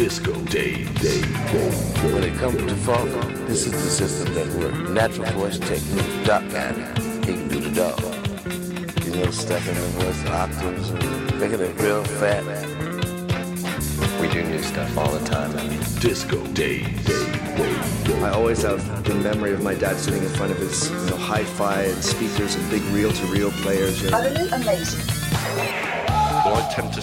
Disco Day, Day, Day. When it comes to funk, this is the system that works. Natural voice technique. Doc got. He can do the dog. You know, stepping the voice octaves, making it real fat. We do new stuff all the time. I mean. Disco Day, Day, Day, Day. I always have the memory of my dad sitting in front of his you know, hi-fi and speakers and big reel-to-reel players. You know. Utterly amazing. Well, I tend to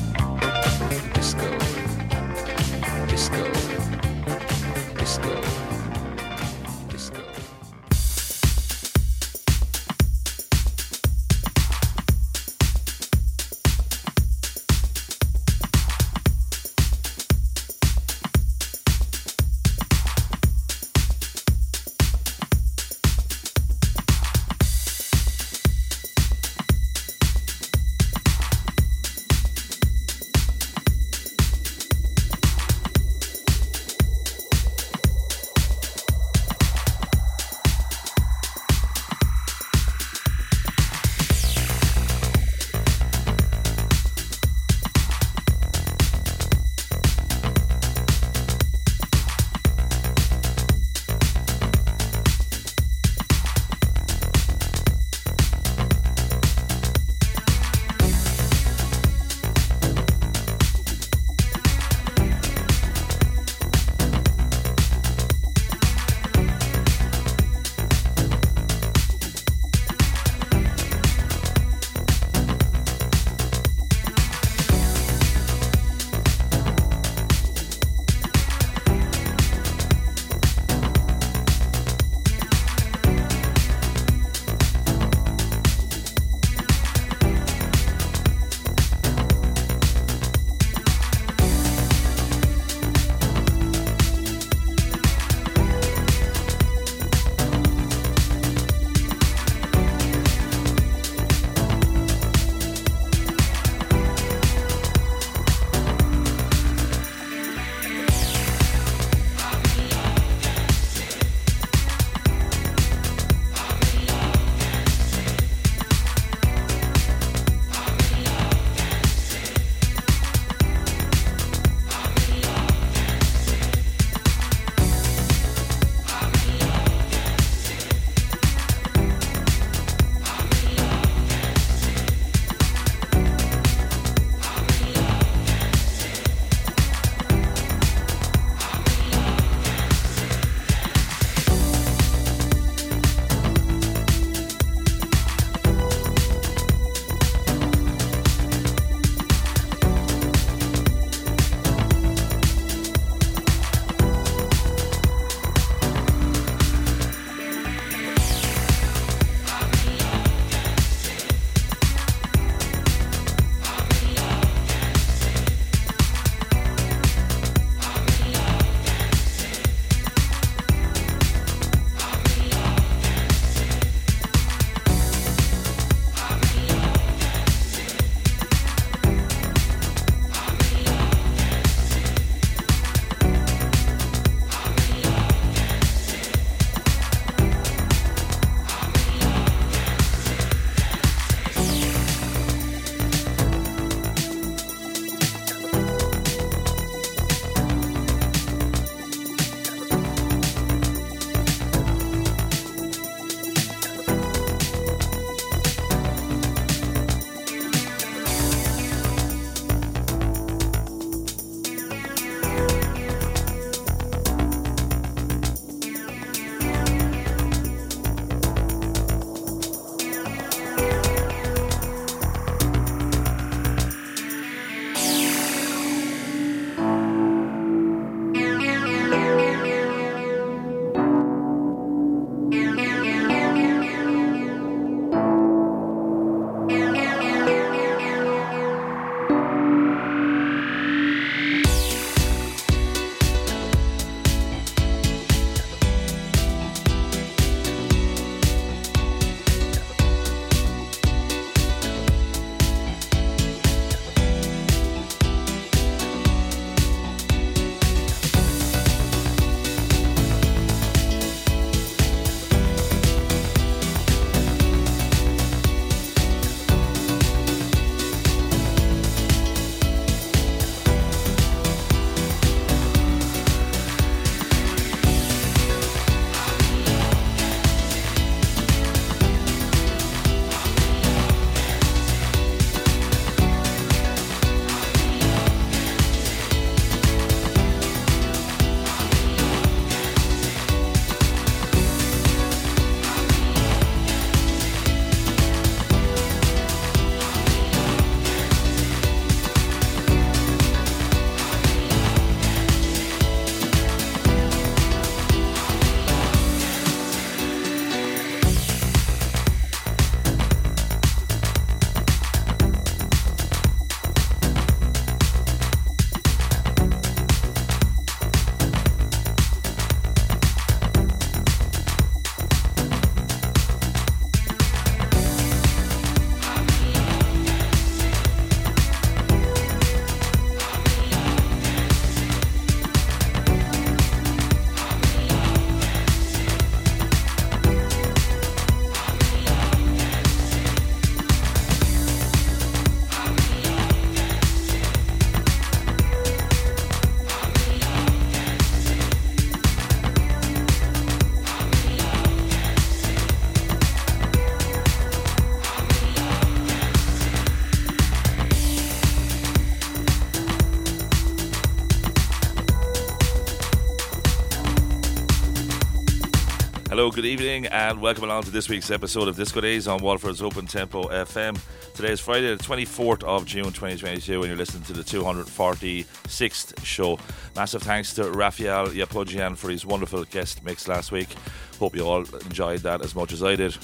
Good evening, and welcome along to this week's episode of Disco Days on Walford's Open Tempo FM. Today is Friday, the 24th of June 2022, and you're listening to the 246th show. Massive thanks to Raphael Yapogian for his wonderful guest mix last week. Hope you all enjoyed that as much as I did.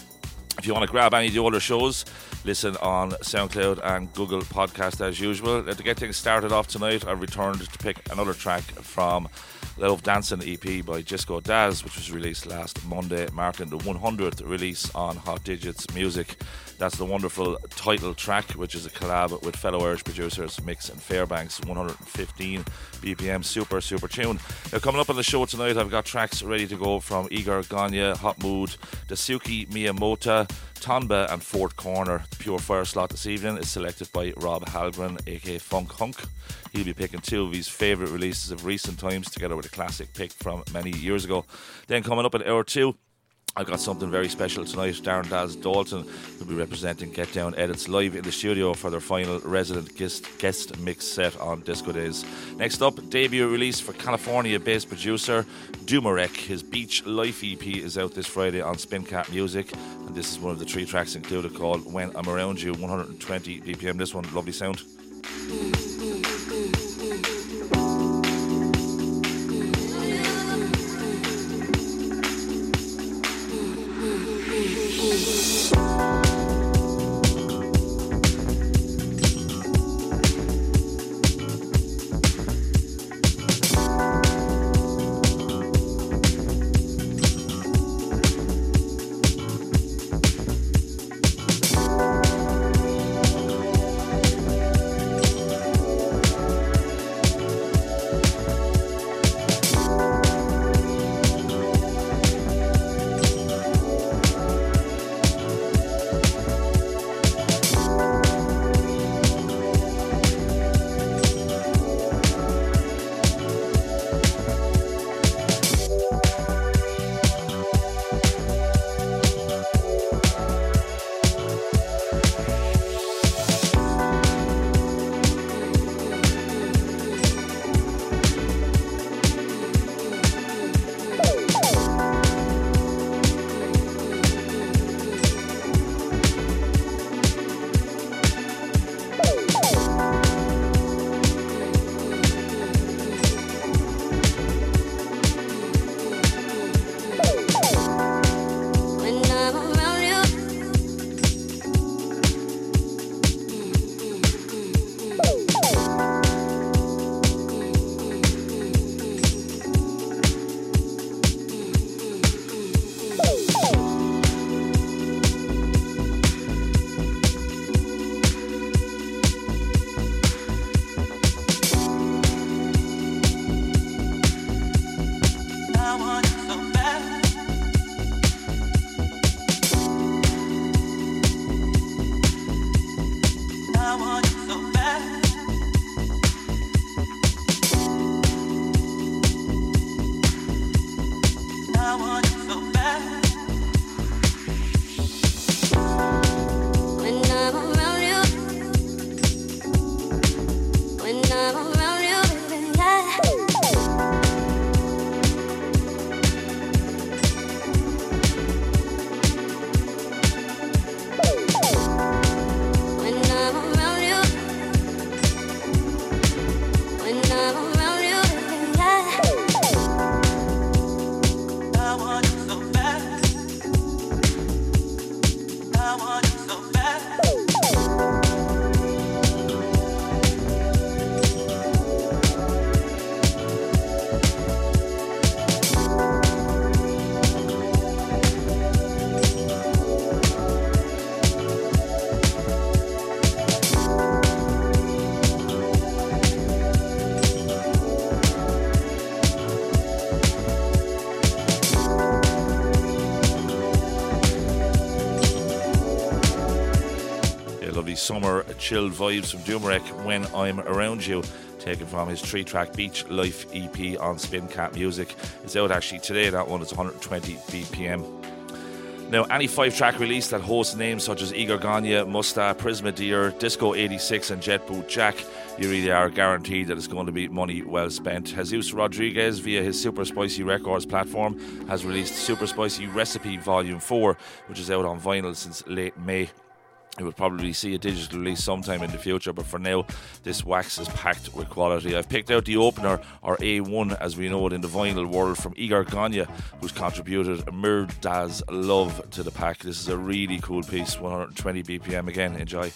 If you want to grab any of the older shows, listen on SoundCloud and Google Podcast as usual. to get things started off tonight, I've returned to pick another track from Love Dancing EP by Disco Daz, which was released last Monday, marking the 100th release on Hot Digits Music. That's the wonderful title track, which is a collab with fellow Irish producers Mix and Fairbanks, 115 BPM, super, super tune. Now, coming up on the show tonight, I've got tracks ready to go from Igor Gonya, Hot Mood, Daisuke Miyamoto, Tonba, and Fort Corner. The Pure Fire slot this evening is selected by Rob Halgren, aka Funk Hunk. He'll be picking two of his favourite releases of recent times, together with a classic pick from many years ago. Then coming up in hour two, I've got something very special tonight. Darren Daz Dalton will be representing Get Down Edits live in the studio for their final resident guest, guest mix set on Disco Days. Next up, debut release for California based producer Dumarek. His Beach Life EP is out this Friday on Spin Cat Music, and this is one of the three tracks included called When I'm Around You, 120 BPM. This one, lovely sound. Chill vibes from Dumarek when I'm around you, taken from his three track Beach Life EP on Spin Cat Music. It's out actually today, that one is 120 BPM. Now, any five track release that hosts names such as Igor Gonya, Musta, Prisma Deer, Disco 86, and Jet Boot Jack you really are guaranteed that it's going to be money well spent. Jesus Rodriguez, via his Super Spicy Records platform, has released Super Spicy Recipe Volume 4, which is out on vinyl since late May. You will probably see a digital release sometime in the future, but for now, this wax is packed with quality. I've picked out the opener, or A1 as we know it in the vinyl world, from Igor Gonya, who's contributed Murda's Love to the pack. This is a really cool piece, 120 BPM again. Enjoy.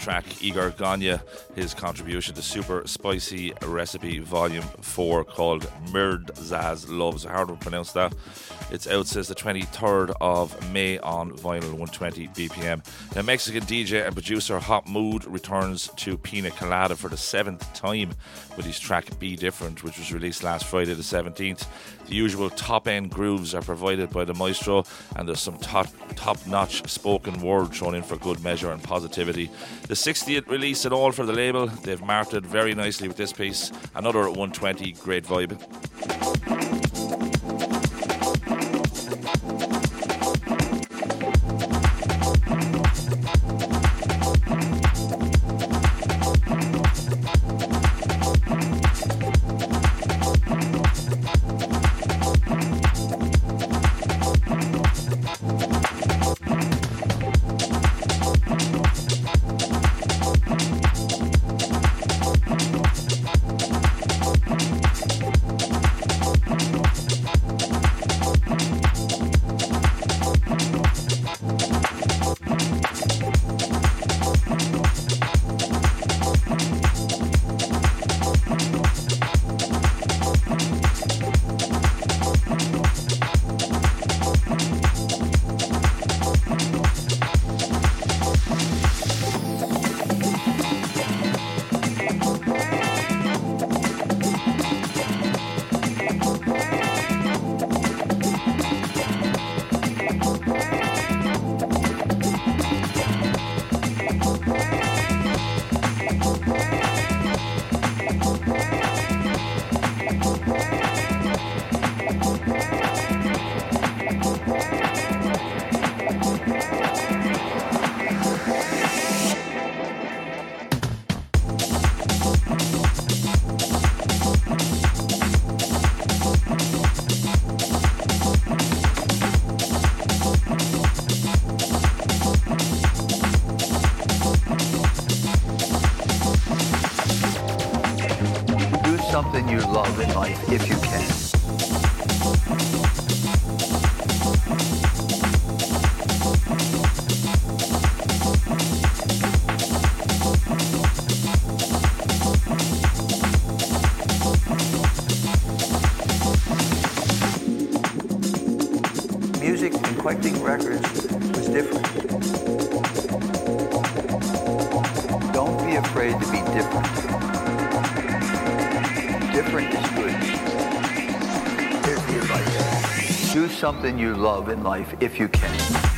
Track Igor Gonya, his contribution to Super Spicy Recipe Volume 4 called Mirzaz Loves. How to pronounce that? It's out since the 23rd of May on vinyl 120 BPM. Now, Mexican DJ and producer Hot Mood returns to Pina Colada for the seventh time with his track Be Different, which was released last Friday the 17th. The usual top end grooves are provided by the maestro, and there's some top top notch spoken word thrown in for good measure and positivity. The 60th release and all for the label. They've marked it very nicely with this piece. Another 120, great vibe. Something you love in life if you can.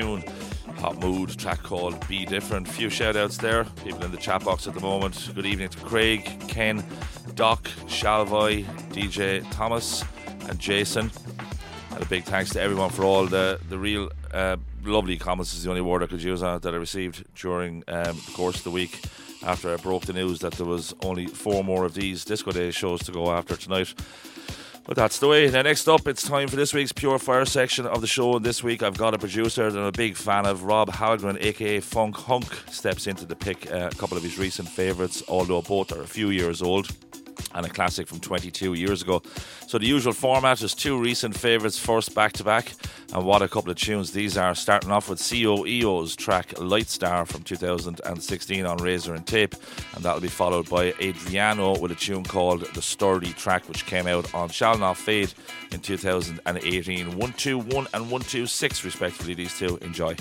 Tune. Hot Mood track called Be Different. Few shout outs there. People in the chat box at the moment. Good evening to Craig, Ken, Doc, Shalvoy, DJ Thomas, and Jason. And a big thanks to everyone for all the, the real uh, lovely comments, is the only word I could use on it, that I received during um, the course of the week after I broke the news that there was only four more of these Disco Day shows to go after tonight. That's the way. Now, next up, it's time for this week's Pure Fire section of the show. And this week, I've got a producer that I'm a big fan of, Rob Halgren, aka Funk Hunk, steps into the pick uh, a couple of his recent favourites, although both are a few years old and a classic from 22 years ago. So the usual format is two recent favourites first back to back, and what a couple of tunes these are. Starting off with COEO's track Light Star from 2016 on Razor and Tape, and that'll be followed by Adryiano with a tune called The Sturdy Track, which came out on Shall Not Fade in 2018. 121 and 126, respectively, these two. Enjoy.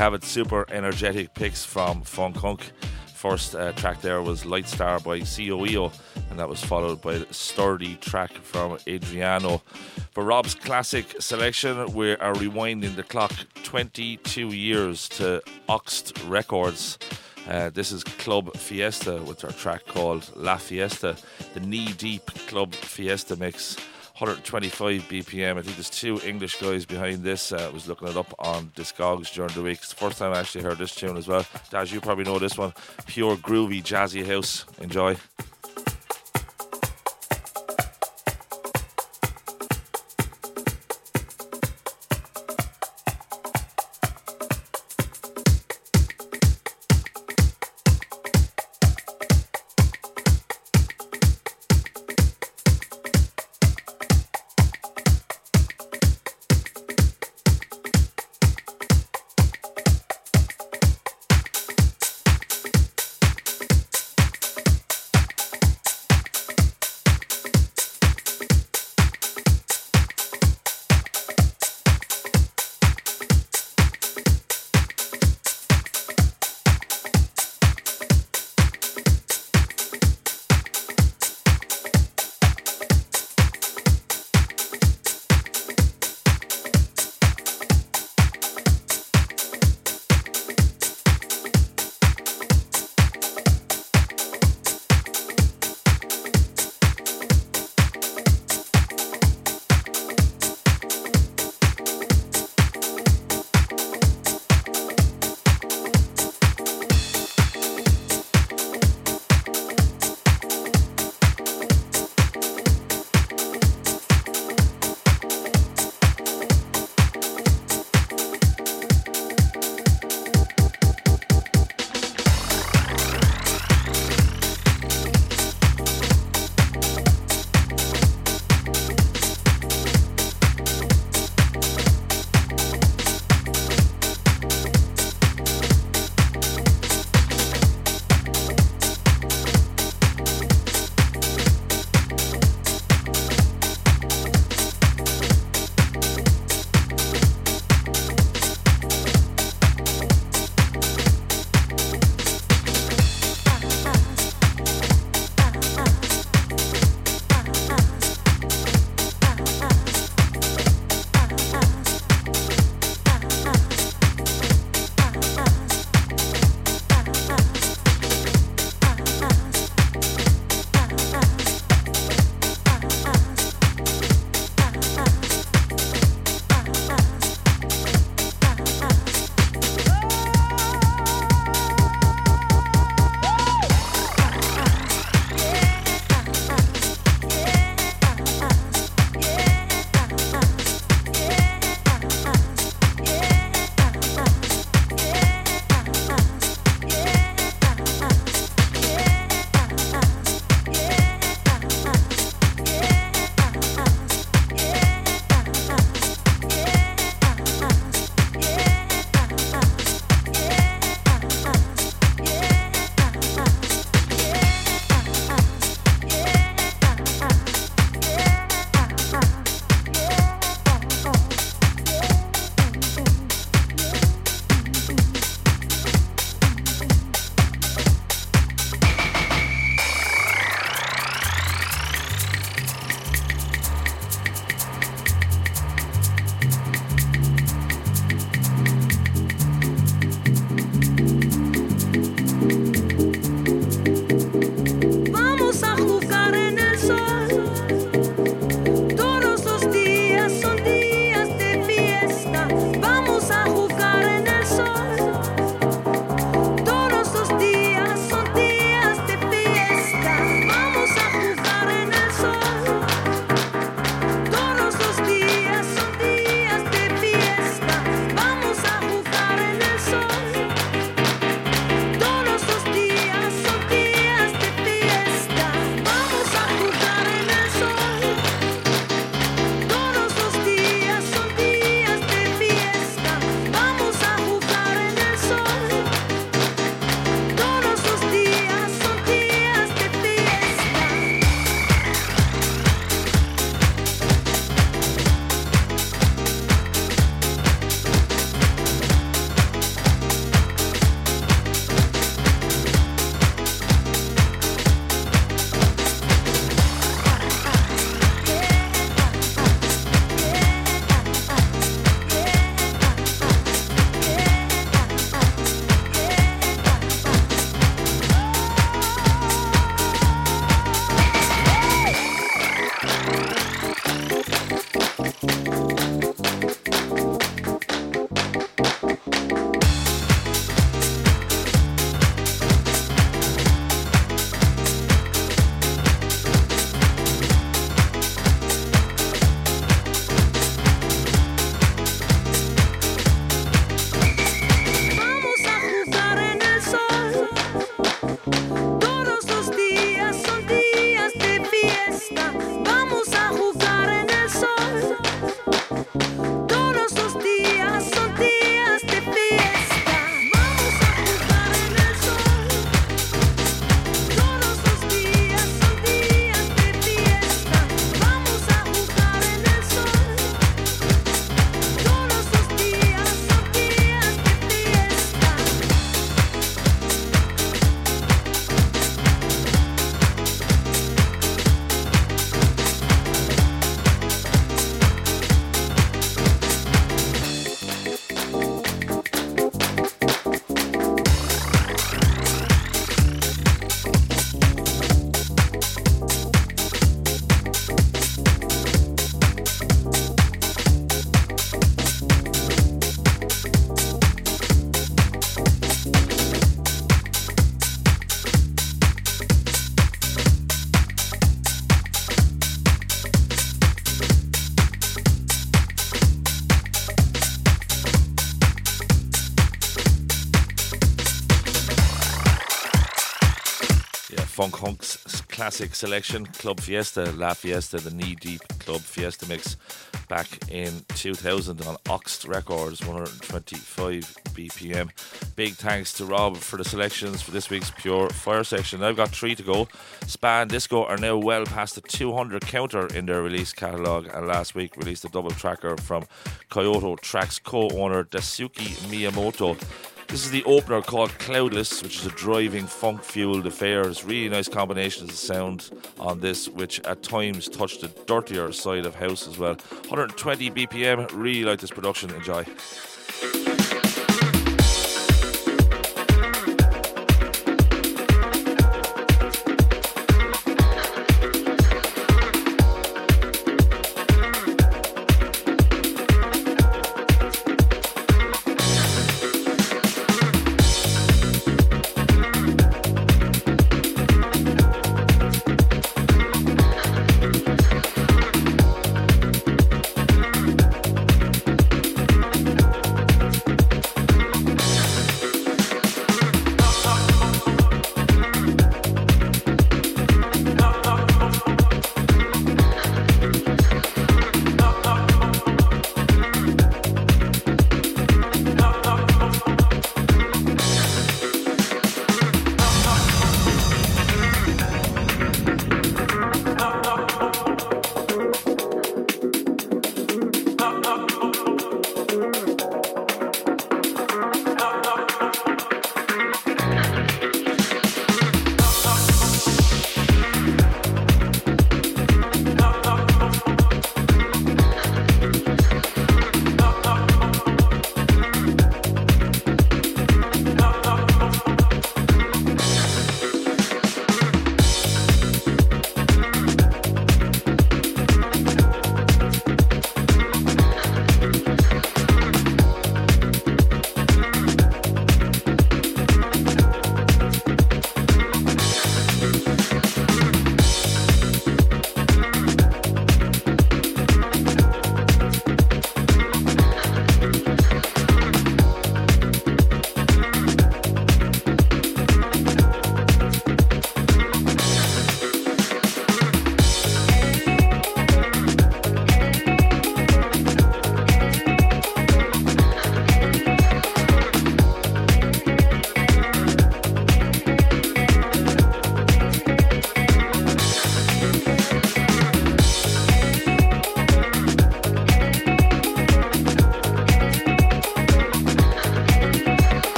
Have it. Super energetic picks from Funkunk. First uh, track there was Light Star by COEO, and that was followed by the Sturdy track from Adryiano. For Rob's classic selection, we are rewinding the clock 22 years to Oxt Records. Uh, this is Club Fiesta with their track called La Fiesta, the knee deep Club Fiesta mix. 125 BPM. I think there's two English guys behind this. Uh, I was looking it up on Discogs during the week. It's the first time I actually heard this tune as well. Daz, you probably know this one. Pure groovy, jazzy house. Enjoy. Classic selection, Club Fiesta, La Fiesta, the knee deep Club Fiesta mix back in 2000 on Oxt Records, 125 BPM. Big thanks to Rob for the selections for this week's Pure Fire section. I've got three to go. Spa In Disco are now well past the 200 counter in their release catalogue, and last week released a double tracker from Kyoto Tracks co owner Daisuke Miyamoto. This is the opener called Cloudless, which is a driving funk fueled affair. It's really nice combinations of sound on this, which at times touch the dirtier side of house as well. 120 BPM, really like this production. Enjoy.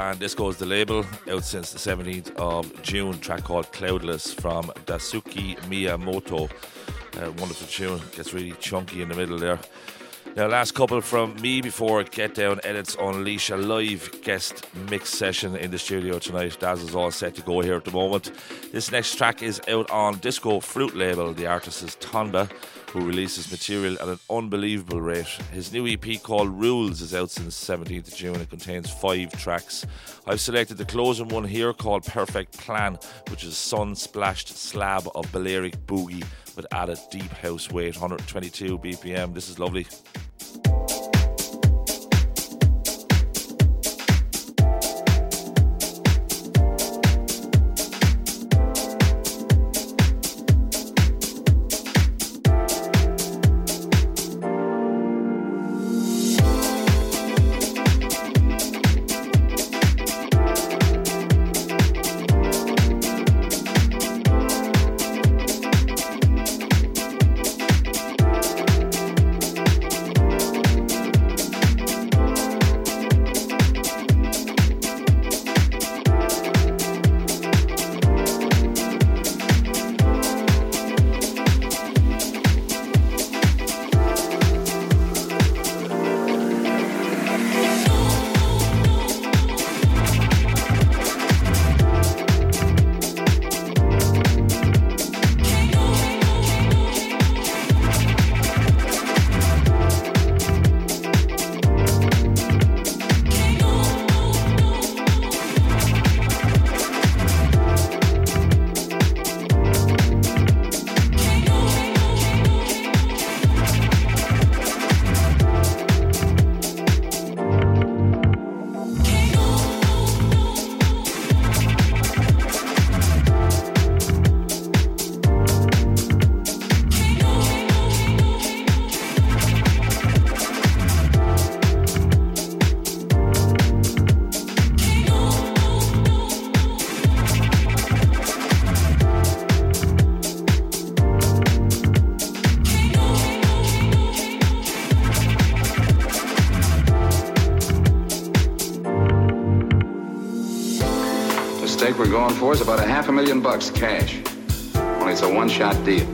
Span this goes the label, out since the 17th of June. Track called Cloudless from Daisuke Miyamoto. Uh, wonderful tune, gets really chunky in the middle there. Now, last couple from me before Get Down Edits Unleash a live guest mix session in the studio tonight. Daz is all set to go here at the moment. This next track is out on Disco Fruit label. The artist is Tonba, who releases material at an unbelievable rate. His new EP called Rules is out since 17th of June. It contains five tracks. I've selected the closing one here called Perfect Plan, which is a sun splashed slab of Balearic Boogie with added deep house weight, 122 BPM. This is lovely. Is about a half a million bucks cash. Only it's a one-shot deal.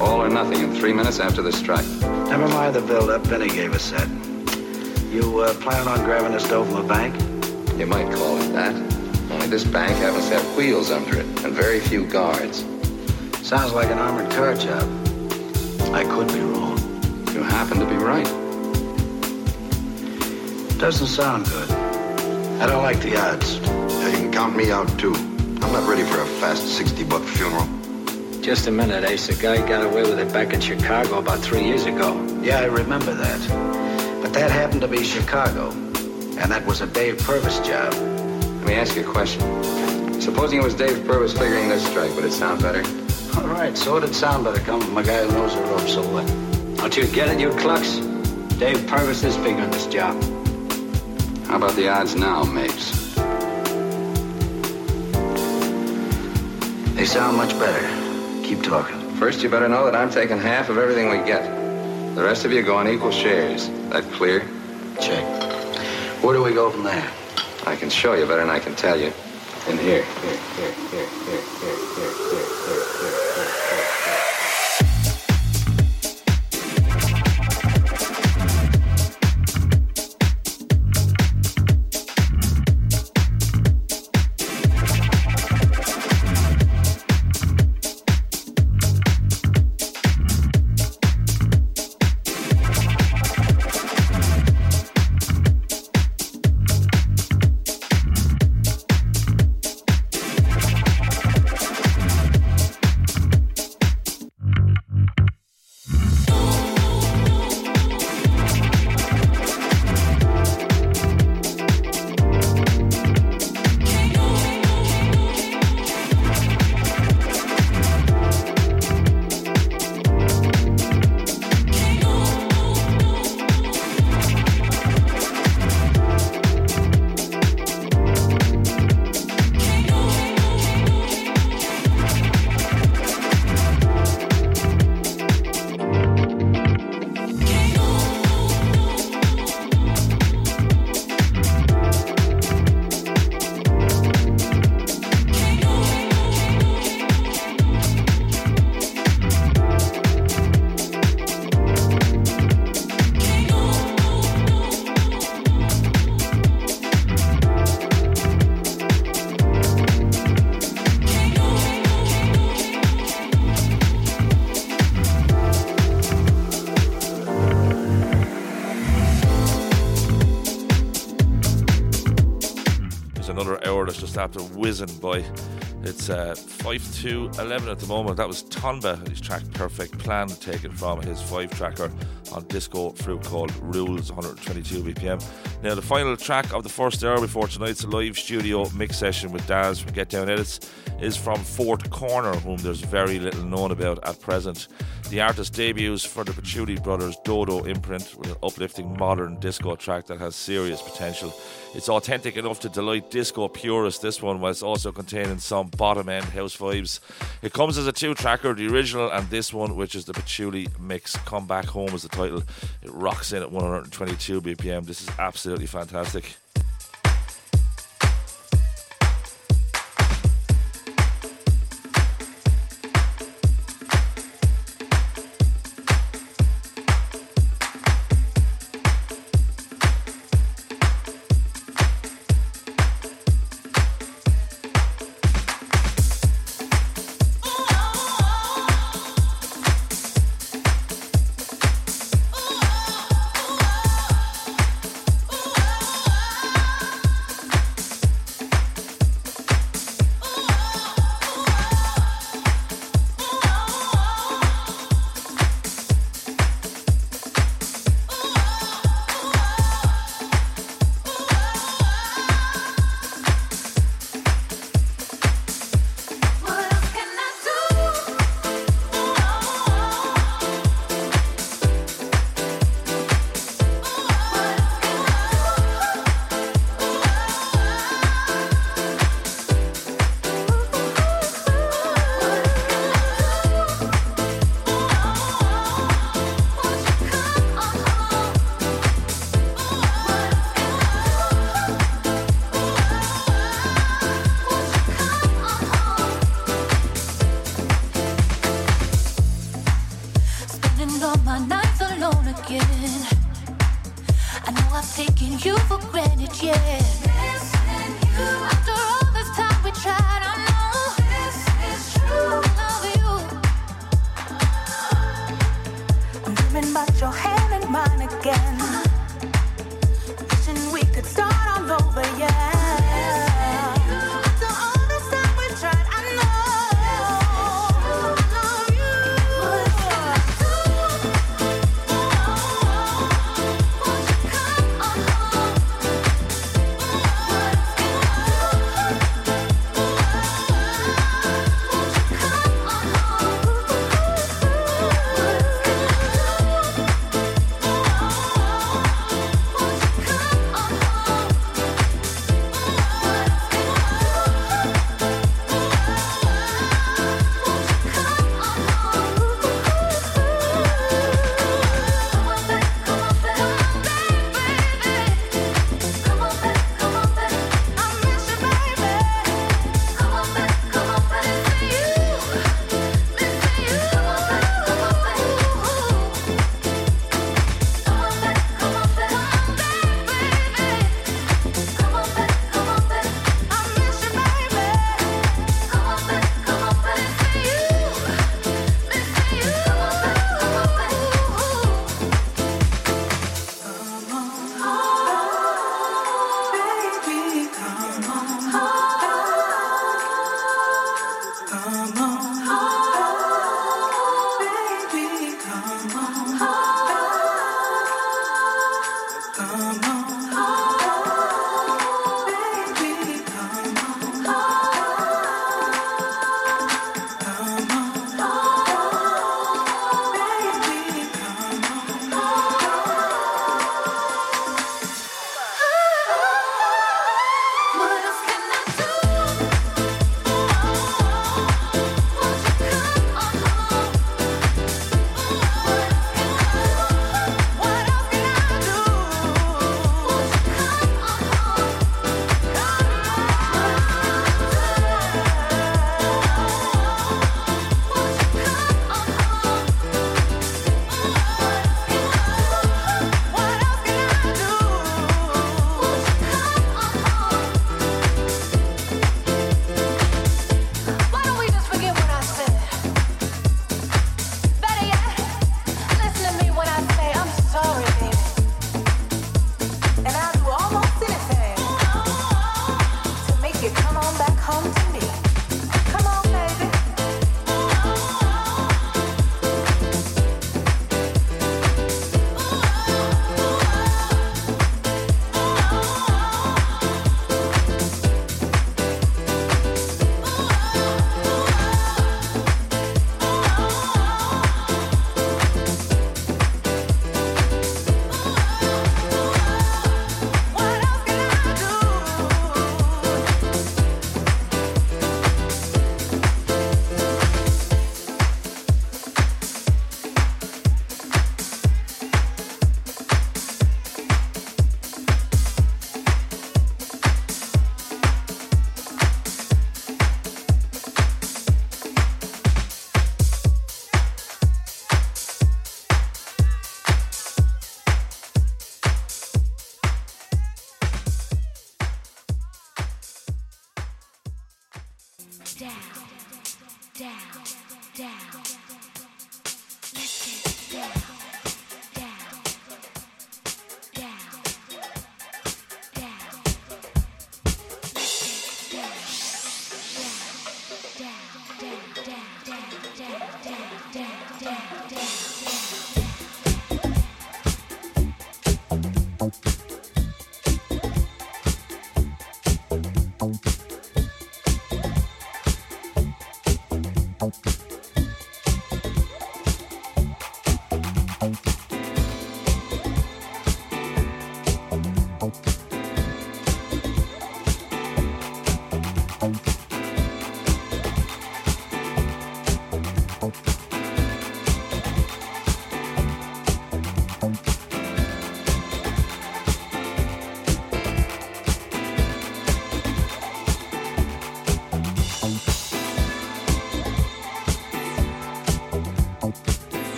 All or nothing in three minutes after the strike. Never mind the build-up. Benny gave us that. You uh, plan on grabbing this dough from a bank? You might call it that. Only this bank happens to have wheels under it and very few guards. Sounds like an armored car job. I could be wrong. You happen to be right. Doesn't sound good. I don't like the odds. Yeah, you can count me out too. I'm not ready for a fast 60 buck funeral. Just a minute, Ace. A guy got away with it back in Chicago about three years ago. Yeah, I remember that. But that happened to be Chicago. And that was a Dave Purvis job. Let me ask you a question. Supposing it was Dave Purvis figuring this strike, would it sound better? All right, so it'd sound better coming from a guy who knows the ropes so well. Don't you get it, you clucks? Dave Purvis is figuring this job. How about the odds now, mates? They sound much better. Keep talking. First, you better know that I'm taking half of everything we get. The rest of you go on equal shares. That clear? Check. Where do we go from there? I can show you better than I can tell you. In here. Here, here, here, here, here, here, here, here. Just after whizzing by. It's uh, 5 to 11 at the moment. That was Tonba, his track Perfect Plan, taken from his five tracker on Disco Fruit called Rules 122 BPM. Now, the final track of the first hour before tonight's live studio mix session with Daz from Get Down Edits is from Fort Corner, whom there's very little known about at present. The artist debuts for the Patchouli Brothers Dodo imprint with an uplifting modern disco track that has serious potential. It's authentic enough to delight disco purists, this one, whilst also containing some bottom end house vibes. It comes as a two tracker, the original and this one, which is the Patchouli mix. Come Back Home is the title. It rocks in at 122 BPM. This is absolutely fantastic.